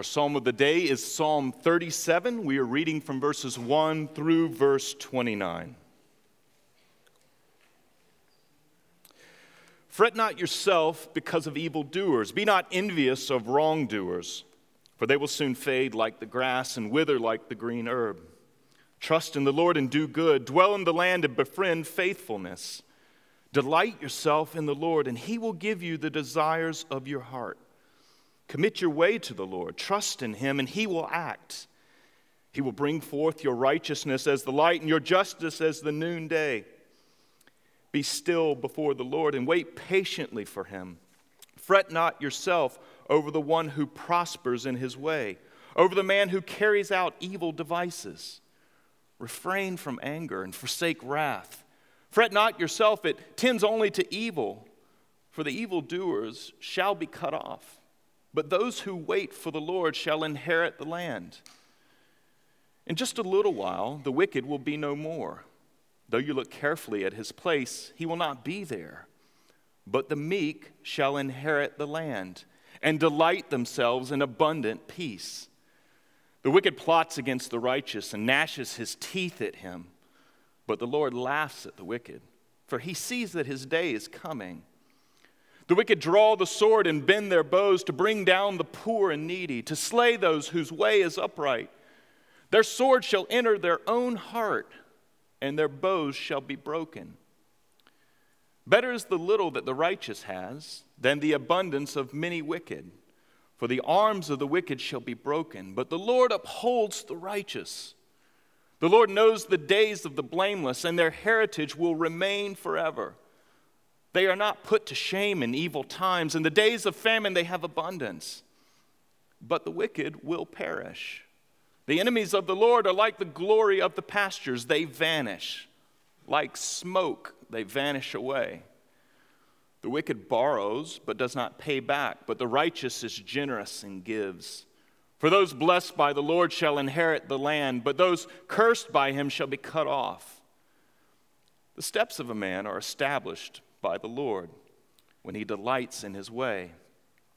Our psalm of the day is Psalm 37. We are reading from verses 1 through verse 29. Fret not yourself because of evildoers. Be not envious of wrongdoers, for they will soon fade like the grass and wither like the green herb. Trust in the Lord and do good. Dwell in the land and befriend faithfulness. Delight yourself in the Lord, and he will give you the desires of your heart. Commit your way to the Lord. Trust in him, and he will act. He will bring forth your righteousness as the light and your justice as the noonday. Be still before the Lord and wait patiently for him. Fret not yourself over the one who prospers in his way, over the man who carries out evil devices. Refrain from anger and forsake wrath. Fret not yourself, it tends only to evil, for the evildoers shall be cut off. But those who wait for the Lord shall inherit the land. In just a little while, the wicked will be no more. Though you look carefully at his place, he will not be there. But the meek shall inherit the land and delight themselves in abundant peace. The wicked plots against the righteous and gnashes his teeth at him. But the Lord laughs at the wicked, for he sees that his day is coming. The wicked draw the sword and bend their bows to bring down the poor and needy, to slay those whose way is upright. Their sword shall enter their own heart and their bows shall be broken. Better is the little that the righteous has than the abundance of many wicked. For the arms of the wicked shall be broken, but the Lord upholds the righteous. The Lord knows the days of the blameless, and their heritage will remain forever. They are not put to shame in evil times. In the days of famine, they have abundance. But the wicked will perish. The enemies of the Lord are like the glory of the pastures, they vanish. Like smoke, they vanish away. The wicked borrows, but does not pay back, but the righteous is generous and gives. For those blessed by the Lord shall inherit the land, but those cursed by him shall be cut off. The steps of a man are established by the Lord when he delights in his way.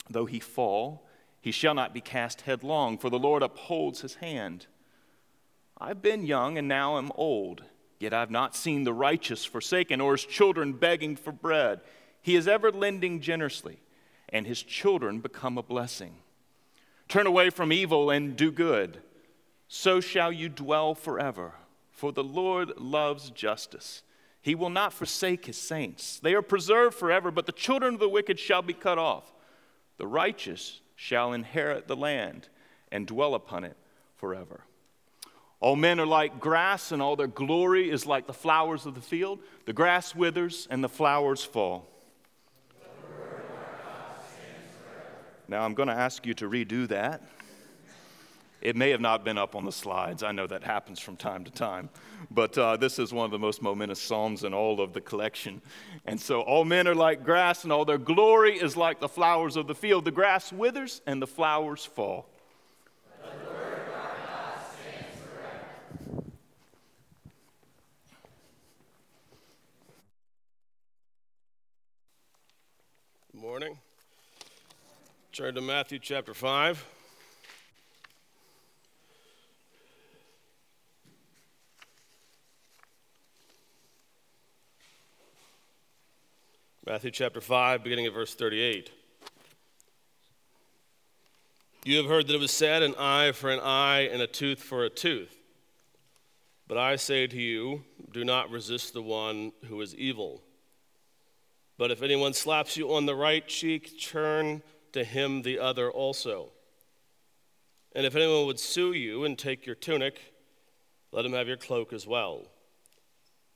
Though he fall, he shall not be cast headlong, for the Lord upholds his hand. I've been young and now am old, yet I've not seen the righteous forsaken or his children begging for bread. He is ever lending generously, and his children become a blessing. Turn away from evil and do good, so shall you dwell forever. For the Lord loves justice. He will not forsake his saints. They are preserved forever, but the children of the wicked shall be cut off. The righteous shall inherit the land and dwell upon it forever. All men are like grass, and all their glory is like the flowers of the field. The grass withers and the flowers fall. Now, I'm going to ask you to redo that. It may have not been up on the slides. I know that happens from time to time. But uh, this is one of the most momentous Psalms in all of the collection. And so, all men are like grass, and all their glory is like the flowers of the field. The grass withers, and the flowers fall. morning. Turn to Matthew chapter 5. Matthew chapter 5, beginning at verse 38. You have heard that it was said, an eye for an eye and a tooth for a tooth. But I say to you, do not resist the one who is evil. But if anyone slaps you on the right cheek, turn to him the other also. And if anyone would sue you and take your tunic, let him have your cloak as well.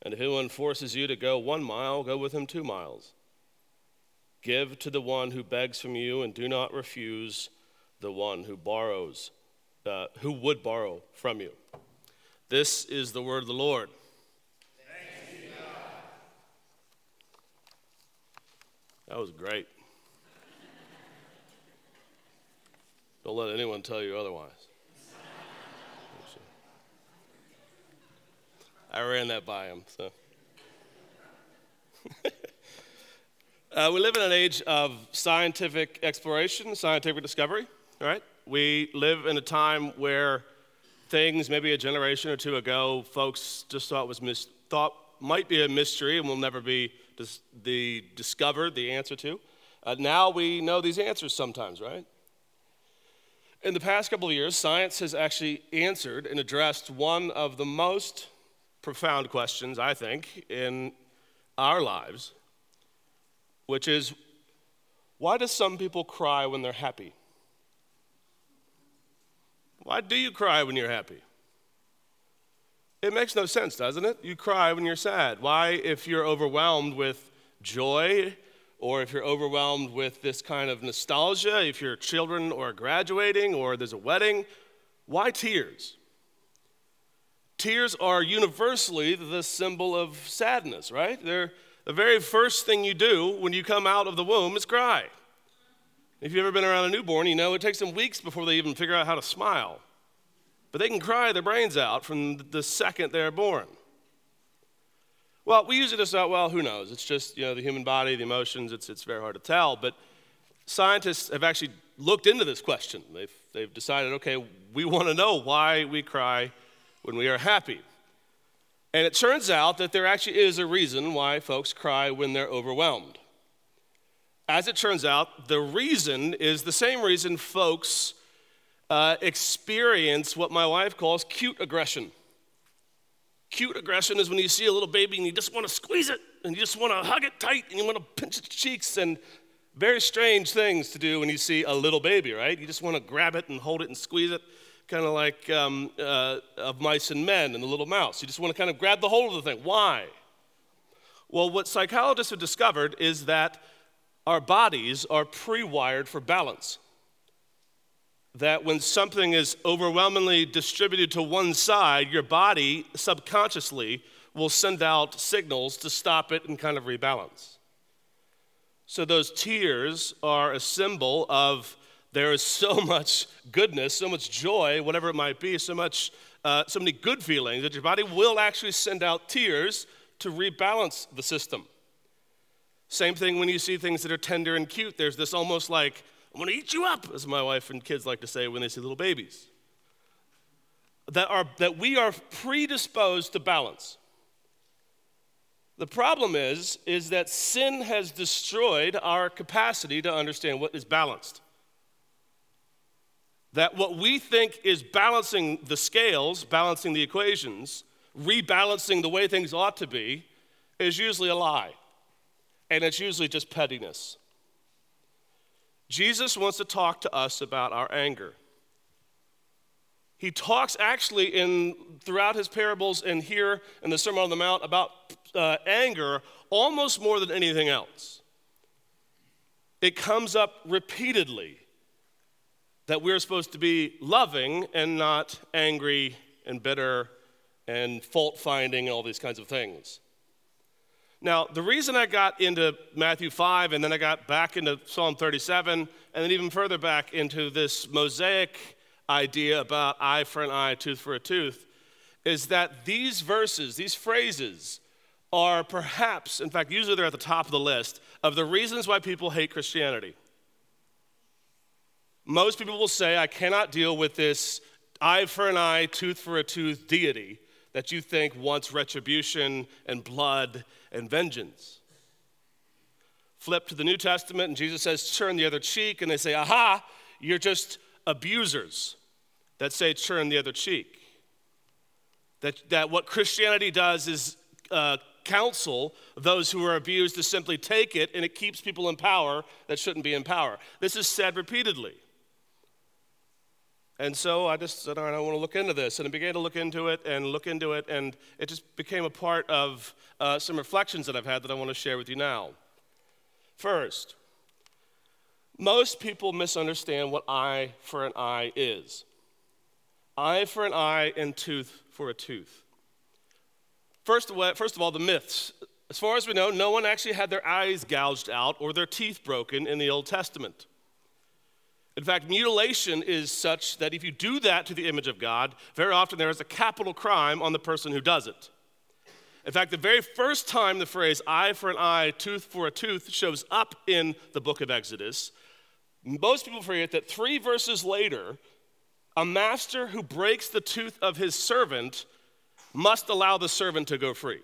And if anyone forces you to go one mile, go with him two miles. Give to the one who begs from you, and do not refuse the one who borrows, uh, who would borrow from you. This is the word of the Lord. That was great. Don't let anyone tell you otherwise. I ran that by him, so. Uh, we live in an age of scientific exploration, scientific discovery, right? We live in a time where things, maybe a generation or two ago, folks just thought was mis- thought might be a mystery and will never be dis- the discovered the answer to. Uh, now we know these answers sometimes, right? In the past couple of years, science has actually answered and addressed one of the most profound questions, I think, in our lives, which is why do some people cry when they're happy? Why do you cry when you're happy? It makes no sense, doesn't it? You cry when you're sad. Why, if you're overwhelmed with joy, or if you're overwhelmed with this kind of nostalgia, if your children are graduating or there's a wedding, why tears? Tears are universally the symbol of sadness, right? They're the very first thing you do when you come out of the womb is cry. If you've ever been around a newborn, you know it takes them weeks before they even figure out how to smile. But they can cry their brains out from the second they're born. Well, we usually just thought, well, who knows? It's just, you know, the human body, the emotions, it's, it's very hard to tell. But scientists have actually looked into this question. They've, they've decided, okay, we want to know why we cry when we are happy. And it turns out that there actually is a reason why folks cry when they're overwhelmed. As it turns out, the reason is the same reason folks uh, experience what my wife calls cute aggression. Cute aggression is when you see a little baby and you just want to squeeze it and you just want to hug it tight and you want to pinch its cheeks and very strange things to do when you see a little baby, right? You just want to grab it and hold it and squeeze it, kind of like um, uh, of mice and men and the little mouse. You just want to kind of grab the hold of the thing. Why? Well, what psychologists have discovered is that our bodies are pre wired for balance that when something is overwhelmingly distributed to one side, your body subconsciously will send out signals to stop it and kind of rebalance. So, those tears are a symbol of there is so much goodness, so much joy, whatever it might be, so much, uh, so many good feelings that your body will actually send out tears to rebalance the system. Same thing when you see things that are tender and cute. There's this almost like I'm to eat you up, as my wife and kids like to say when they see little babies. That, are, that we are predisposed to balance. The problem is, is that sin has destroyed our capacity to understand what is balanced. That what we think is balancing the scales, balancing the equations, rebalancing the way things ought to be, is usually a lie. And it's usually just pettiness. Jesus wants to talk to us about our anger. He talks actually in throughout his parables and here in the Sermon on the Mount about uh, anger almost more than anything else. It comes up repeatedly that we're supposed to be loving and not angry and bitter and fault finding and all these kinds of things. Now, the reason I got into Matthew 5 and then I got back into Psalm 37 and then even further back into this mosaic idea about eye for an eye, tooth for a tooth, is that these verses, these phrases, are perhaps, in fact, usually they're at the top of the list of the reasons why people hate Christianity. Most people will say, I cannot deal with this eye for an eye, tooth for a tooth deity that you think wants retribution and blood and vengeance. Flip to the New Testament, and Jesus says, turn the other cheek, and they say, aha, you're just abusers that say, turn the other cheek. That, that what Christianity does is uh, counsel those who are abused to simply take it, and it keeps people in power that shouldn't be in power. This is said repeatedly. And so I just said, all right, I want to look into this. And I began to look into it and look into it, and it just became a part of uh, some reflections that I've had that I want to share with you now. First, most people misunderstand what eye for an eye is eye for an eye and tooth for a tooth. First of, all, first of all, the myths. As far as we know, no one actually had their eyes gouged out or their teeth broken in the Old Testament. In fact, mutilation is such that if you do that to the image of God, very often there is a capital crime on the person who does it. In fact, the very first time the phrase eye for an eye, tooth for a tooth shows up in the book of Exodus, Most people forget that three verses later, a master who breaks the tooth of his servant must allow the servant to go free.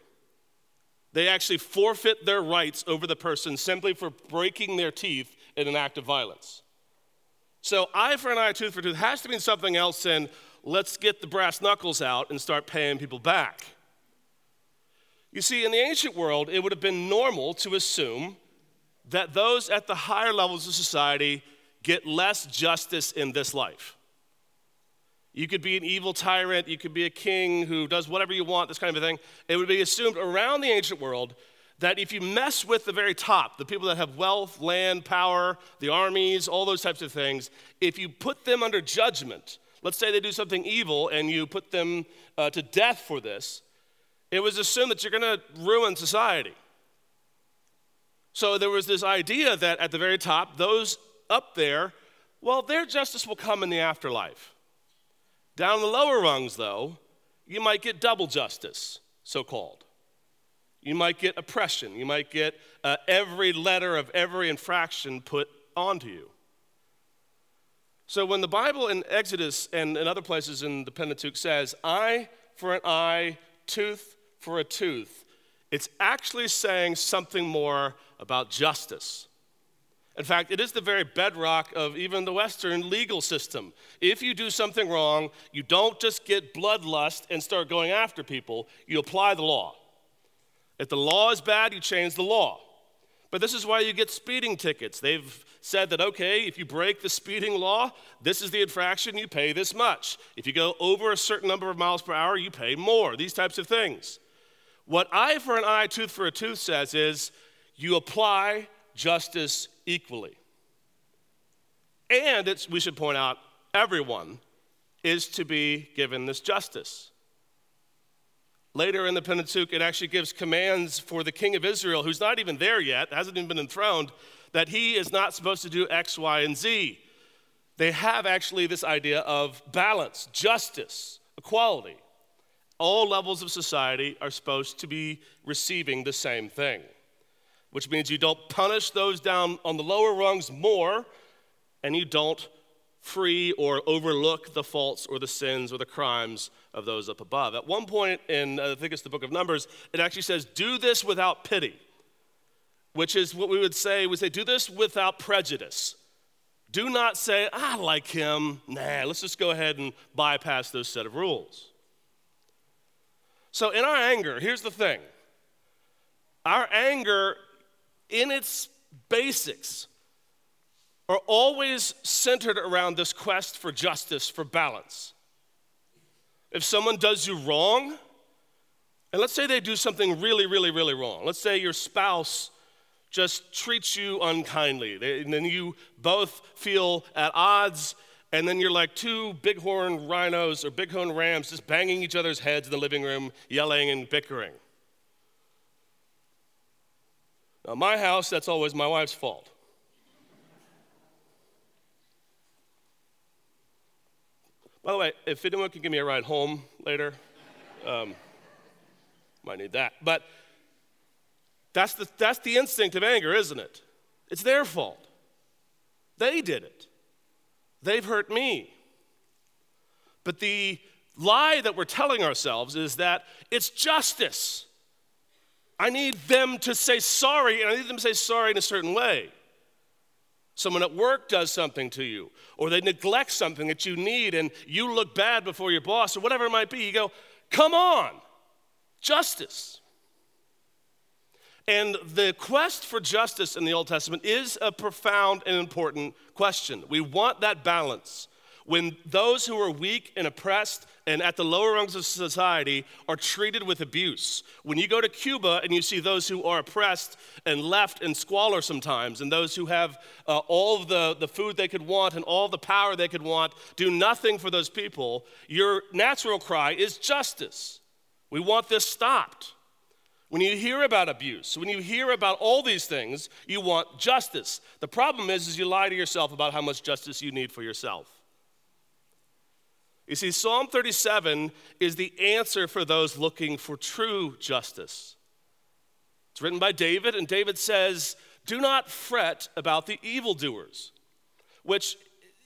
They actually forfeit their rights over the person simply for breaking their teeth in an act of violence. So, eye for an eye, tooth for tooth has to mean something else than let's get the brass knuckles out and start paying people back. You see, in the ancient world, it would have been normal to assume that those at the higher levels of society get less justice in this life. You could be an evil tyrant, you could be a king who does whatever you want, this kind of a thing. It would be assumed around the ancient world that if you mess with the very top, the people that have wealth, land, power, the armies, all those types of things, if you put them under judgment, let's say they do something evil and you put them uh, to death for this, it was assumed that you're going to ruin society. So there was this idea that at the very top, those up there, well, their justice will come in the afterlife. Down the lower rungs, though, you might get double justice, so called. You might get oppression. You might get uh, every letter of every infraction put onto you. So when the Bible in Exodus and in other places in the Pentateuch says, eye for an eye, tooth for a tooth, it's actually saying something more about justice. In fact, it is the very bedrock of even the Western legal system. If you do something wrong, you don't just get bloodlust and start going after people, you apply the law. If the law is bad, you change the law. But this is why you get speeding tickets. They've said that, okay, if you break the speeding law, this is the infraction, you pay this much. If you go over a certain number of miles per hour, you pay more, these types of things. What eye for an eye, tooth for a tooth says is you apply justice equally. And we should point out, everyone is to be given this justice. Later in the Pentateuch, it actually gives commands for the king of Israel, who's not even there yet, hasn't even been enthroned, that he is not supposed to do X, Y, and Z. They have actually this idea of balance, justice, equality. All levels of society are supposed to be receiving the same thing which means you don't punish those down on the lower rungs more, and you don't free or overlook the faults or the sins or the crimes of those up above. At one point in, uh, I think it's the book of Numbers, it actually says, Do this without pity, which is what we would say, we say, Do this without prejudice. Do not say, I like him. Nah, let's just go ahead and bypass those set of rules. So, in our anger, here's the thing our anger in its basics, are always centered around this quest for justice, for balance. If someone does you wrong, and let's say they do something really, really, really wrong. Let's say your spouse just treats you unkindly, and then you both feel at odds, and then you're like two bighorn rhinos or bighorn rams just banging each other's heads in the living room, yelling and bickering. Now, my house, that's always my wife's fault. By the way, if anyone can give me a ride home later, um, might need that. But that's the, that's the instinct of anger, isn't it? It's their fault. They did it. They've hurt me. But the lie that we're telling ourselves is that it's justice. I need them to say sorry, and I need them to say sorry in a certain way. Someone at work does something to you, or they neglect something that you need, and you look bad before your boss, or whatever it might be. You go, Come on, justice. And the quest for justice in the Old Testament is a profound and important question. We want that balance when those who are weak and oppressed and at the lower rungs of society are treated with abuse. When you go to Cuba and you see those who are oppressed and left in squalor sometimes, and those who have uh, all of the, the food they could want and all the power they could want, do nothing for those people, your natural cry is justice. We want this stopped. When you hear about abuse, when you hear about all these things, you want justice. The problem is, is you lie to yourself about how much justice you need for yourself. You see, Psalm 37 is the answer for those looking for true justice. It's written by David, and David says, Do not fret about the evildoers. which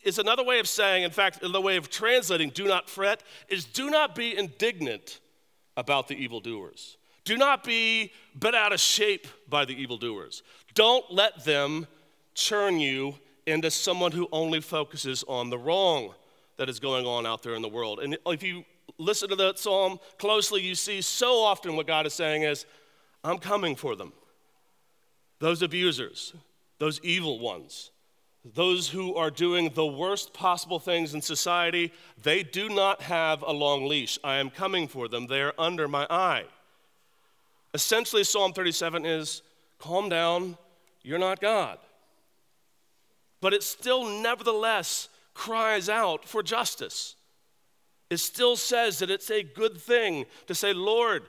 is another way of saying, in fact, another way of translating do not fret, is do not be indignant about the evildoers. Do not be bent out of shape by the evildoers. Don't let them churn you into someone who only focuses on the wrong that is going on out there in the world. And if you listen to that psalm closely, you see so often what God is saying is, I'm coming for them. Those abusers, those evil ones, those who are doing the worst possible things in society, they do not have a long leash. I am coming for them. They are under my eye. Essentially, Psalm 37 is calm down, you're not God. But it still, nevertheless, cries out for justice. It still says that it's a good thing to say, Lord,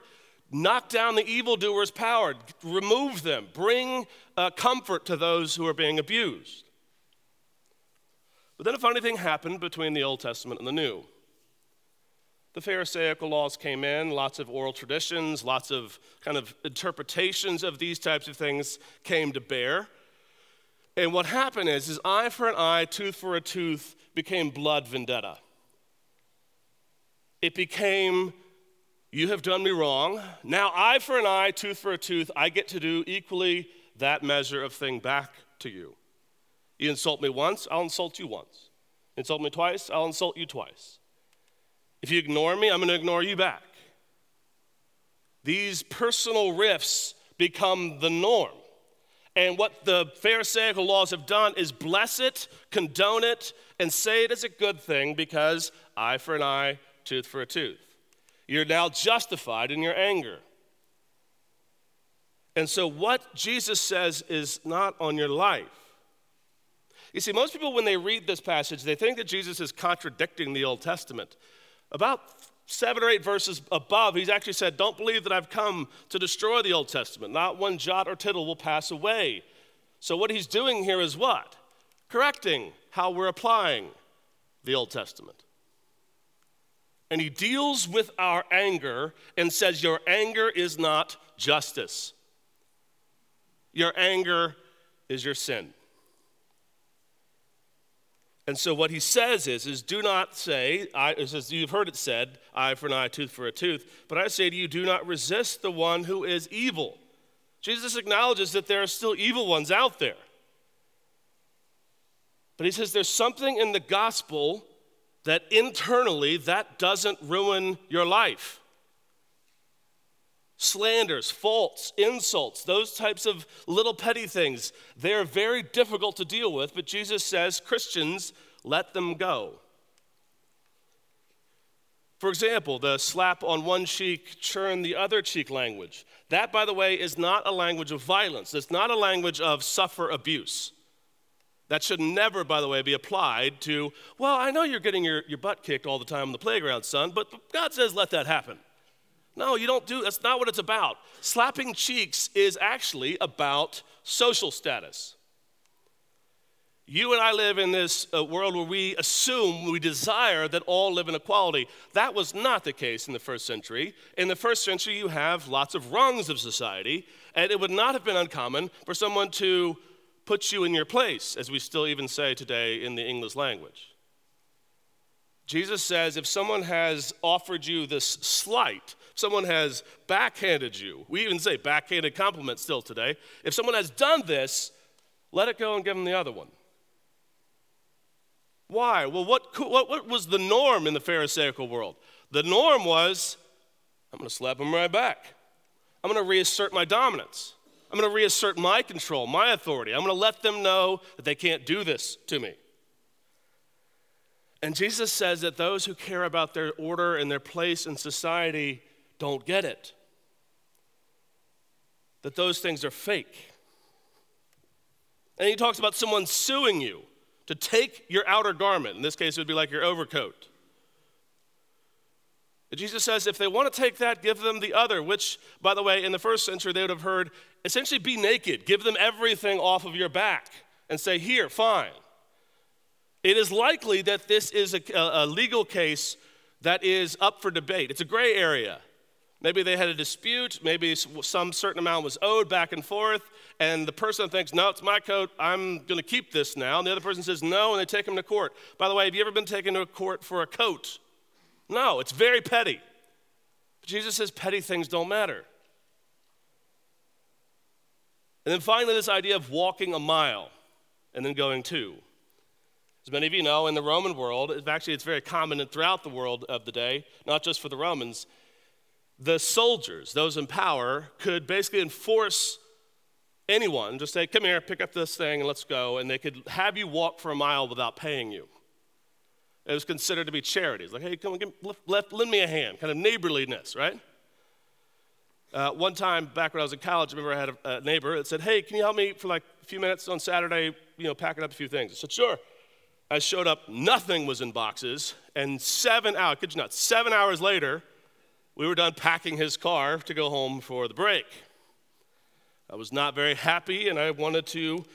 knock down the evildoer's power, remove them, bring uh, comfort to those who are being abused. But then a funny thing happened between the Old Testament and the New. The Pharisaical laws came in, lots of oral traditions, lots of kind of interpretations of these types of things came to bear. And what happened is, is eye for an eye, tooth for a tooth became blood vendetta. It became, you have done me wrong. Now, eye for an eye, tooth for a tooth, I get to do equally that measure of thing back to you. You insult me once, I'll insult you once. Insult me twice, I'll insult you twice. If you ignore me, I'm going to ignore you back. These personal rifts become the norm. And what the Pharisaical laws have done is bless it, condone it, and say it is a good thing because eye for an eye, tooth for a tooth. You're now justified in your anger. And so, what Jesus says is not on your life. You see, most people, when they read this passage, they think that Jesus is contradicting the Old Testament. About seven or eight verses above, he's actually said, Don't believe that I've come to destroy the Old Testament. Not one jot or tittle will pass away. So, what he's doing here is what? Correcting how we're applying the Old Testament. And he deals with our anger and says, Your anger is not justice, your anger is your sin. And so what he says is, is do not say, I, says, you've heard it said, eye for an eye, tooth for a tooth, but I say to you, do not resist the one who is evil. Jesus acknowledges that there are still evil ones out there. But he says there's something in the gospel that internally that doesn't ruin your life slanders, faults, insults, those types of little petty things, they're very difficult to deal with, but Jesus says, Christians, let them go. For example, the slap on one cheek, churn the other cheek language. That, by the way, is not a language of violence. It's not a language of suffer abuse. That should never, by the way, be applied to, well, I know you're getting your, your butt kicked all the time on the playground, son, but God says let that happen. No, you don't do that's not what it's about. Slapping cheeks is actually about social status. You and I live in this uh, world where we assume, we desire that all live in equality. That was not the case in the first century. In the first century, you have lots of rungs of society, and it would not have been uncommon for someone to put you in your place, as we still even say today in the English language. Jesus says if someone has offered you this slight, someone has backhanded you, we even say backhanded compliment still today. If someone has done this, let it go and give them the other one. Why? Well, what, what, what was the norm in the Pharisaical world? The norm was I'm going to slap them right back. I'm going to reassert my dominance. I'm going to reassert my control, my authority. I'm going to let them know that they can't do this to me. And Jesus says that those who care about their order and their place in society don't get it. That those things are fake. And he talks about someone suing you to take your outer garment. In this case, it would be like your overcoat. Jesus says if they want to take that, give them the other, which, by the way, in the first century, they would have heard essentially be naked, give them everything off of your back, and say, Here, fine. It is likely that this is a, a legal case that is up for debate. It's a gray area. Maybe they had a dispute, maybe some certain amount was owed back and forth, and the person thinks, no, it's my coat, I'm going to keep this now. And the other person says, no, and they take him to court. By the way, have you ever been taken to a court for a coat? No, it's very petty. Jesus says petty things don't matter. And then finally, this idea of walking a mile and then going two. As many of you know, in the Roman world, actually it's very common throughout the world of the day, not just for the Romans, the soldiers, those in power, could basically enforce anyone, just say, come here, pick up this thing, and let's go. And they could have you walk for a mile without paying you. It was considered to be charity. Like, hey, come on, give, lend me a hand, kind of neighborliness, right? Uh, one time back when I was in college, I remember I had a, a, neighbor that said, hey, can you help me for like a few minutes on Saturday, you know, packing up a few things? I said, sure. I showed up, nothing was in boxes, and seven hours, could you not, seven hours later, we were done packing his car to go home for the break. I was not very happy, and I wanted to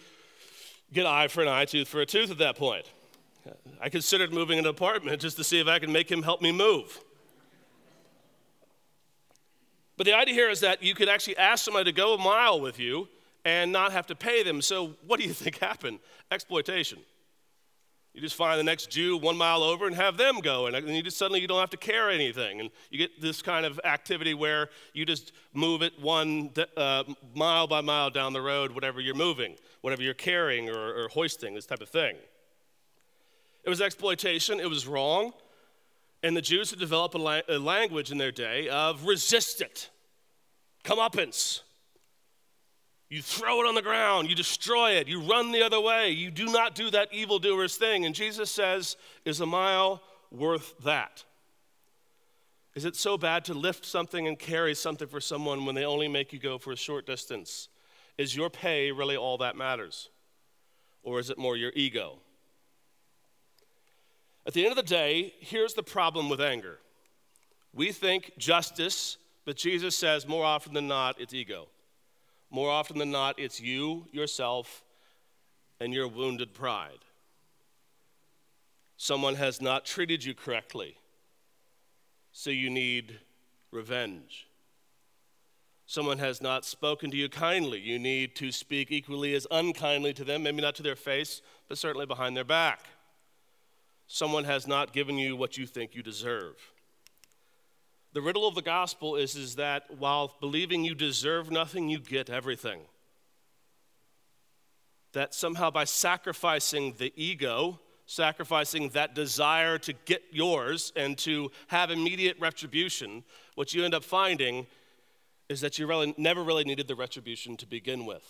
get eye for an eye, tooth for a tooth at that point. I considered moving an apartment just to see if I could make him help me move. But the idea here is that you could actually ask somebody to go a mile with you and not have to pay them. So, what do you think happened? Exploitation. You just find the next Jew one mile over and have them go, and you just suddenly you don't have to carry anything, and you get this kind of activity where you just move it one uh, mile by mile down the road, whatever you're moving, whatever you're carrying or, or hoisting, this type of thing. It was exploitation. It was wrong, and the Jews had developed a, la- a language in their day of resist it, comeuppance, you throw it on the ground, you destroy it, you run the other way, you do not do that evildoer's thing. And Jesus says, Is a mile worth that? Is it so bad to lift something and carry something for someone when they only make you go for a short distance? Is your pay really all that matters? Or is it more your ego? At the end of the day, here's the problem with anger. We think justice, but Jesus says more often than not, it's ego. More often than not, it's you, yourself, and your wounded pride. Someone has not treated you correctly, so you need revenge. Someone has not spoken to you kindly. You need to speak equally as unkindly to them, maybe not to their face, but certainly behind their back. Someone has not given you what you think you deserve. The riddle of the gospel is, is that while believing you deserve nothing, you get everything. That somehow by sacrificing the ego, sacrificing that desire to get yours and to have immediate retribution, what you end up finding is that you really never really needed the retribution to begin with.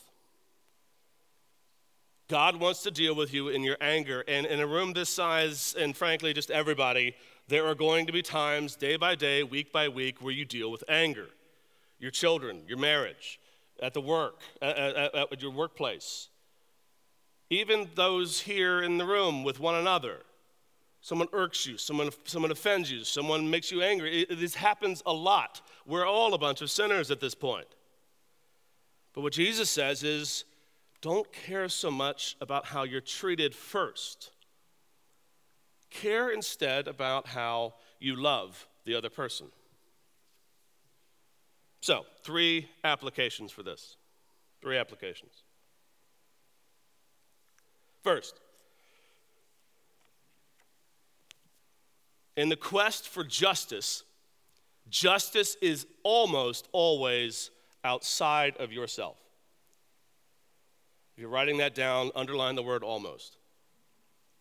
God wants to deal with you in your anger. And in a room this size, and frankly, just everybody, there are going to be times, day by day, week by week, where you deal with anger. Your children, your marriage, at the work, at, at, at your workplace. Even those here in the room with one another. Someone irks you, someone, someone offends you, someone makes you angry. It, this happens a lot. We're all a bunch of sinners at this point. But what Jesus says is don't care so much about how you're treated first. Care instead about how you love the other person. So, three applications for this. Three applications. First, in the quest for justice, justice is almost always outside of yourself. If you're writing that down, underline the word almost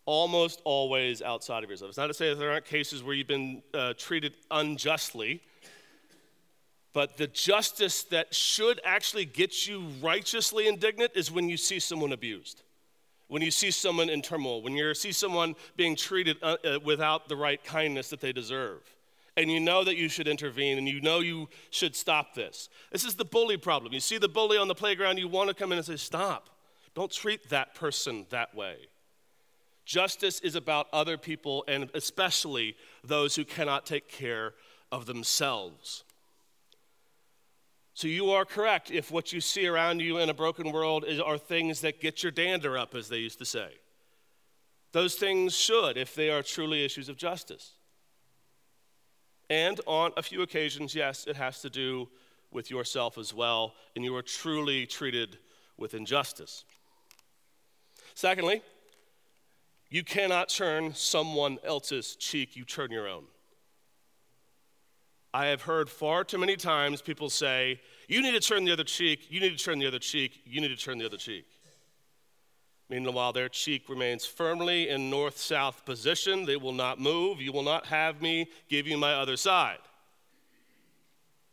almost always outside of yourself. It's not to say that there aren't cases where you've been uh, treated unjustly, but the justice that should actually get you righteously indignant is when you see someone abused, when you see someone in turmoil, when you see someone being treated uh, uh, without the right kindness that they deserve. And you know that you should intervene and you know you should stop this. This is the bully problem. You see the bully on the playground, you want to come in and say, Stop. Don't treat that person that way. Justice is about other people and especially those who cannot take care of themselves. So you are correct if what you see around you in a broken world is, are things that get your dander up, as they used to say. Those things should, if they are truly issues of justice. And on a few occasions, yes, it has to do with yourself as well, and you are truly treated with injustice. Secondly, you cannot turn someone else's cheek, you turn your own. I have heard far too many times people say, You need to turn the other cheek, you need to turn the other cheek, you need to turn the other cheek. Meanwhile, their cheek remains firmly in north south position. They will not move. You will not have me give you my other side.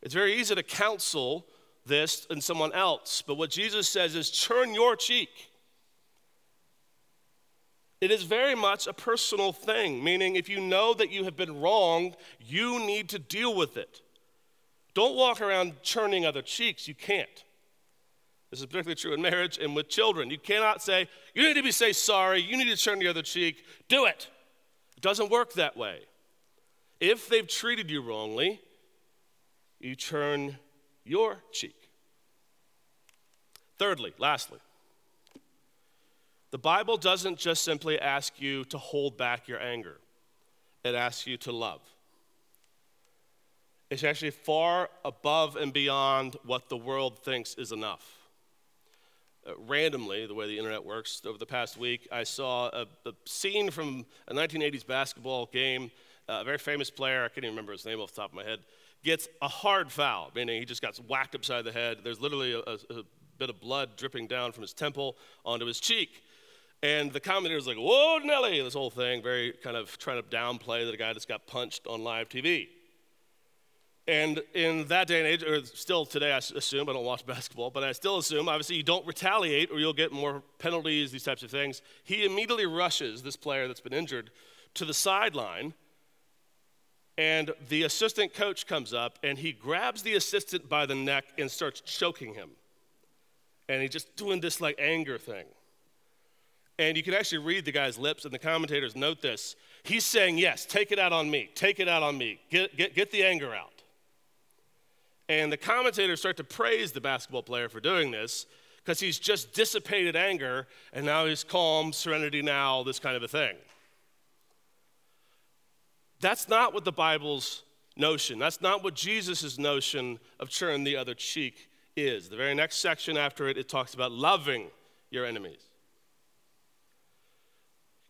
It's very easy to counsel this in someone else, but what Jesus says is turn your cheek. It is very much a personal thing, meaning if you know that you have been wronged, you need to deal with it. Don't walk around churning other cheeks. You can't. This is particularly true in marriage and with children. You cannot say, you need to be say sorry, you need to turn the other cheek. Do it. It doesn't work that way. If they've treated you wrongly, you turn your cheek. Thirdly, lastly, the Bible doesn't just simply ask you to hold back your anger, it asks you to love. It's actually far above and beyond what the world thinks is enough. Uh, randomly, the way the internet works, over the past week, I saw a, a scene from a 1980s basketball game. Uh, a very famous player, I can't even remember his name off the top of my head, gets a hard foul, meaning he just got whacked upside the head. There's literally a, a, a bit of blood dripping down from his temple onto his cheek. And the commentator's like, whoa, Nelly, this whole thing, very kind of trying to downplay that a guy just got punched on live TV. And in that day and age, or still today, I assume, I don't watch basketball, but I still assume, obviously, you don't retaliate or you'll get more penalties, these types of things. He immediately rushes this player that's been injured to the sideline, and the assistant coach comes up and he grabs the assistant by the neck and starts choking him. And he's just doing this like anger thing. And you can actually read the guy's lips, and the commentators note this. He's saying, Yes, take it out on me, take it out on me, get, get, get the anger out. And the commentators start to praise the basketball player for doing this because he's just dissipated anger, and now he's calm, serenity now, this kind of a thing. That's not what the Bible's notion, that's not what Jesus' notion of turn the other cheek is. The very next section after it, it talks about loving your enemies.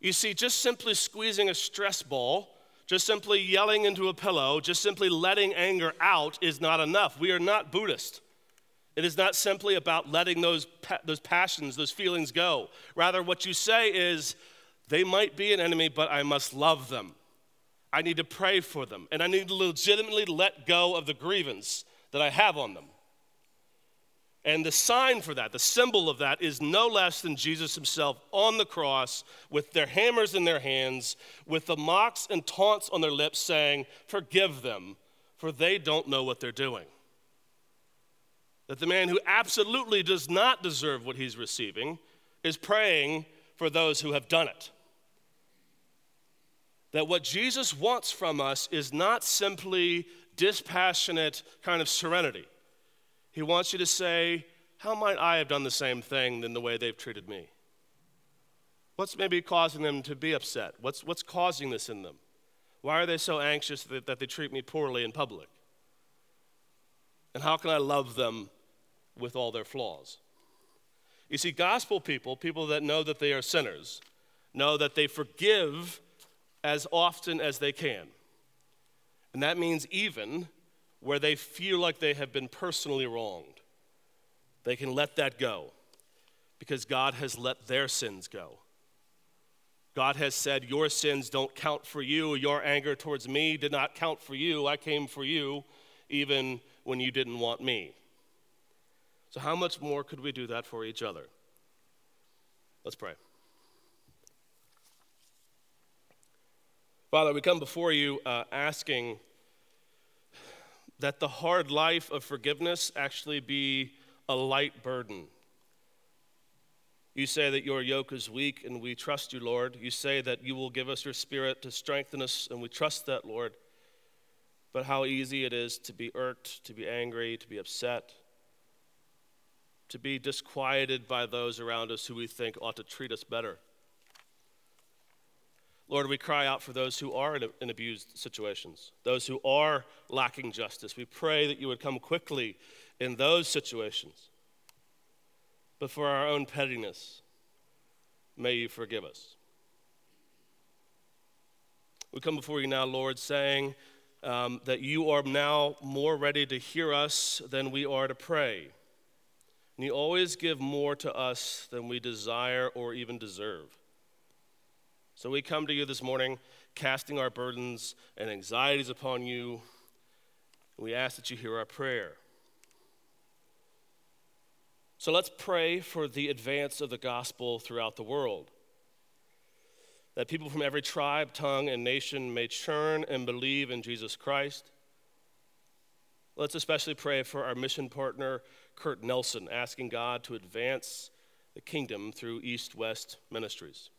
You see, just simply squeezing a stress ball, just simply yelling into a pillow, just simply letting anger out is not enough. We are not Buddhist. It is not simply about letting those, those passions, those feelings go. Rather, what you say is, they might be an enemy, but I must love them. I need to pray for them, and I need to legitimately let go of the grievance that I have on them. And the sign for that, the symbol of that, is no less than Jesus himself on the cross with their hammers in their hands, with the mocks and taunts on their lips, saying, Forgive them, for they don't know what they're doing. That the man who absolutely does not deserve what he's receiving is praying for those who have done it. That what Jesus wants from us is not simply dispassionate kind of serenity he wants you to say, How might I have done the same thing than the way they've treated me? What's maybe causing them to be upset? What's, what's causing this in them? Why are they so anxious that, that they treat me poorly in public? And how can I love them with all their flaws? You see, gospel people, people that know that they are sinners, know that they forgive as often as they can. And that means even where they feel like they have been personally wronged, they can let that go because God has let their sins go. God has said, Your sins don't count for you. Your anger towards me did not count for you. I came for you even when you didn't want me. So, how much more could we do that for each other? Let's pray. Father, we come before you uh, asking that the hard life of forgiveness actually be a light burden. You say that your yoke is weak, and we trust you, Lord. You say that you will give us your spirit to strengthen us, and we trust that, Lord. But how easy it is to be irked, to be angry, to be upset, to be disquieted by those around us who we think ought to treat us better. Lord, we cry out for those who are in abused situations, those who are lacking justice. We pray that you would come quickly in those situations. But for our own pettiness, may you forgive us. We come before you now, Lord, saying um, that you are now more ready to hear us than we are to pray. And you always give more to us than we desire or even deserve. So we come to you this morning, casting our burdens and anxieties upon you. We ask that you hear our prayer. So let's pray for the advance of the gospel throughout the world. That people from every tribe, tongue, and nation may churn and believe in Jesus Christ. Let's especially pray for our mission partner, Kurt Nelson, asking God to advance the kingdom through East West Ministries.